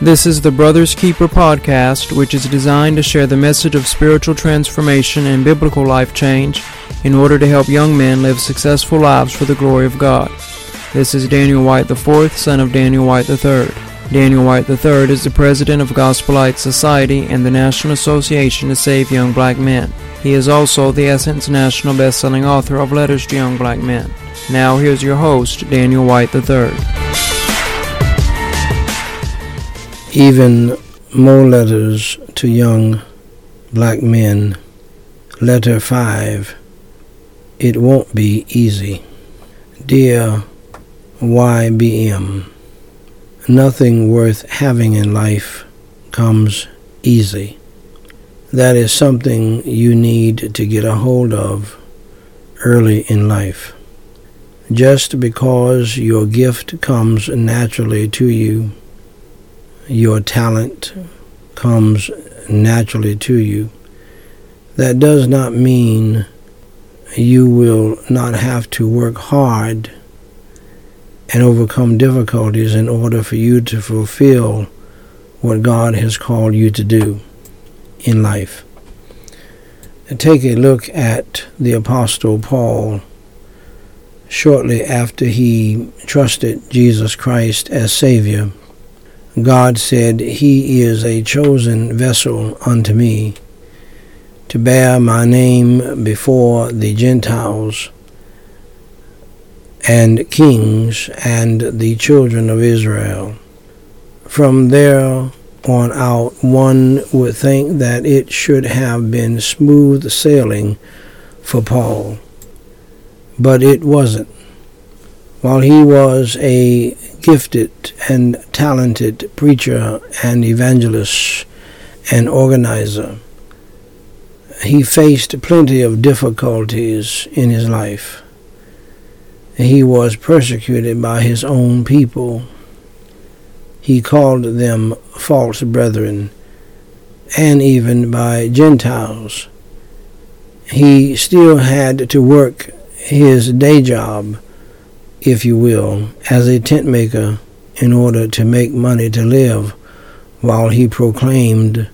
This is the Brothers Keeper podcast, which is designed to share the message of spiritual transformation and biblical life change in order to help young men live successful lives for the glory of God. This is Daniel Whyte IV, son of Daniel Whyte III. Daniel Whyte III is the president of Gospel Light Society and the National Association to Save Young Black Men. He is also the Essence National best-selling author of Letters to Young Black Men. Now here's your host, Daniel Whyte III. Even more letters to young black men. Letter 5. It won't be easy. Dear YBM, nothing worth having in life comes easy. That is something you need to get a hold of early in life. Just because your gift comes naturally to you your talent comes naturally to you, that does not mean you will not have to work hard and overcome difficulties in order for you to fulfill what God has called you to do in life. take a look at the Apostle Paul shortly after he trusted Jesus Christ as Savior. God said, He is a chosen vessel unto me to bear my name before the Gentiles and kings and the children of Israel. From there on out, one would think that it should have been smooth sailing for Paul, but it wasn't. While he was a gifted and talented preacher and evangelist and organizer, he faced plenty of difficulties in his life. He was persecuted by his own people. He called them false brethren, and even by Gentiles. He still had to work his day job if you will, as a tent maker in order to make money to live while he proclaimed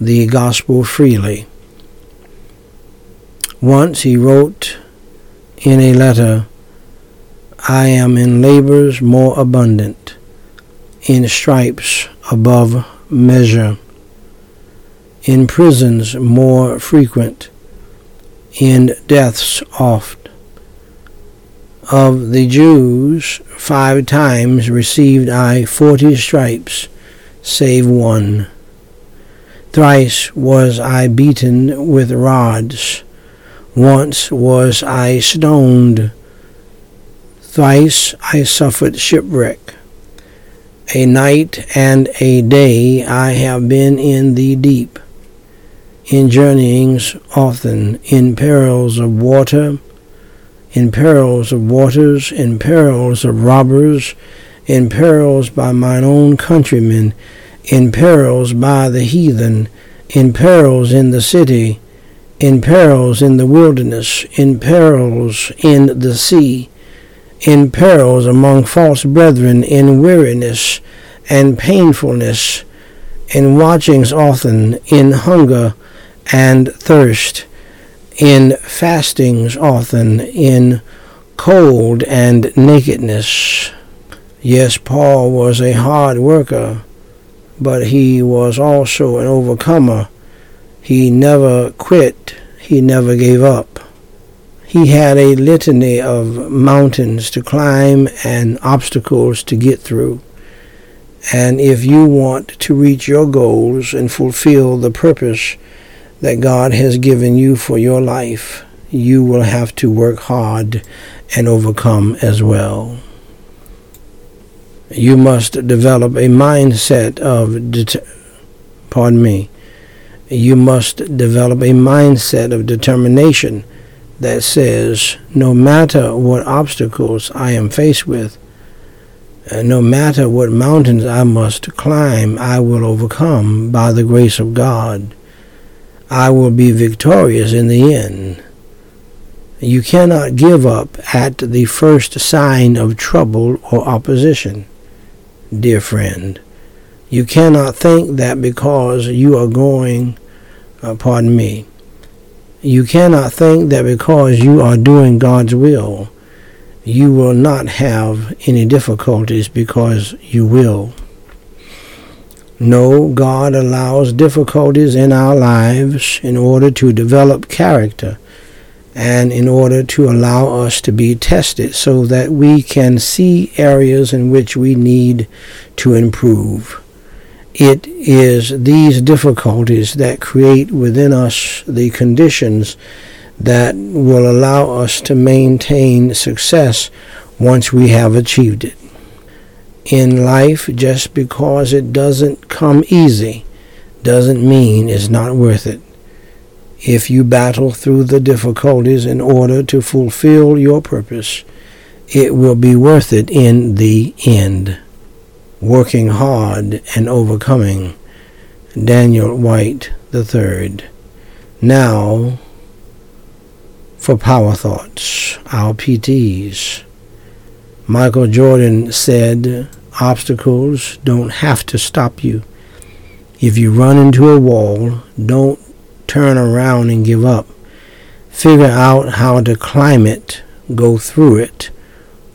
the gospel freely. Once he wrote in a letter, I am in labors more abundant, in stripes above measure, in prisons more frequent, in deaths oft of the Jews, five times received I forty stripes, save one. Thrice was I beaten with rods. Once was I stoned. Thrice I suffered shipwreck. A night and a day I have been in the deep, in journeyings often, in perils of water, in perils of waters, in perils of robbers, in perils by mine own countrymen, in perils by the heathen, in perils in the city, in perils in the wilderness, in perils in the sea, in perils among false brethren, in weariness and painfulness, in watchings often, in hunger and thirst in fastings often, in cold and nakedness. Yes, Paul was a hard worker, but he was also an overcomer. He never quit, he never gave up. He had a litany of mountains to climb and obstacles to get through. And if you want to reach your goals and fulfill the purpose that God has given you for your life, you will have to work hard and overcome as well. You must develop a mindset of, det- pardon me, you must develop a mindset of determination that says, no matter what obstacles I am faced with, no matter what mountains I must climb, I will overcome by the grace of God. I will be victorious in the end. You cannot give up at the first sign of trouble or opposition. dear friend. You cannot think that because you are going, uh, pardon me, you cannot think that because you are doing God's will, you will not have any difficulties because you will. No, God allows difficulties in our lives in order to develop character and in order to allow us to be tested so that we can see areas in which we need to improve. It is these difficulties that create within us the conditions that will allow us to maintain success once we have achieved it in life just because it doesn't come easy doesn't mean it's not worth it. If you battle through the difficulties in order to fulfill your purpose, it will be worth it in the end. Working hard and overcoming. Daniel Whyte III. Now, for Power Thoughts, our PTs. Michael Jordan said, obstacles don't have to stop you. If you run into a wall, don't turn around and give up. Figure out how to climb it, go through it,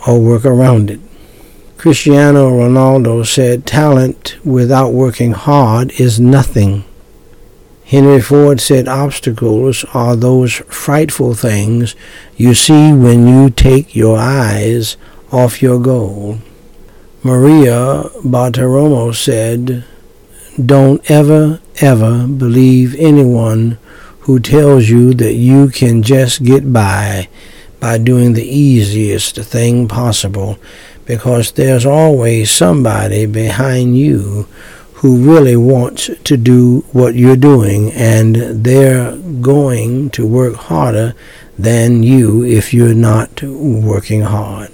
or work around it. Cristiano Ronaldo said, talent without working hard is nothing. Henry Ford said obstacles are those frightful things you see when you take your eyes off your goal. Maria Bartiromo said, Don't ever, ever believe anyone who tells you that you can just get by by doing the easiest thing possible because there's always somebody behind you who really wants to do what you're doing and they're going to work harder than you if you're not working hard.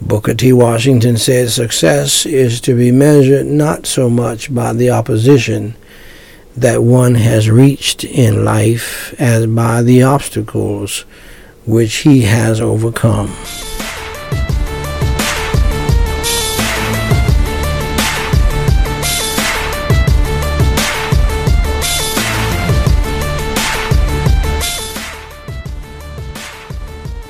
Booker T. Washington said success is to be measured not so much by the opposition that one has reached in life as by the obstacles which he has overcome.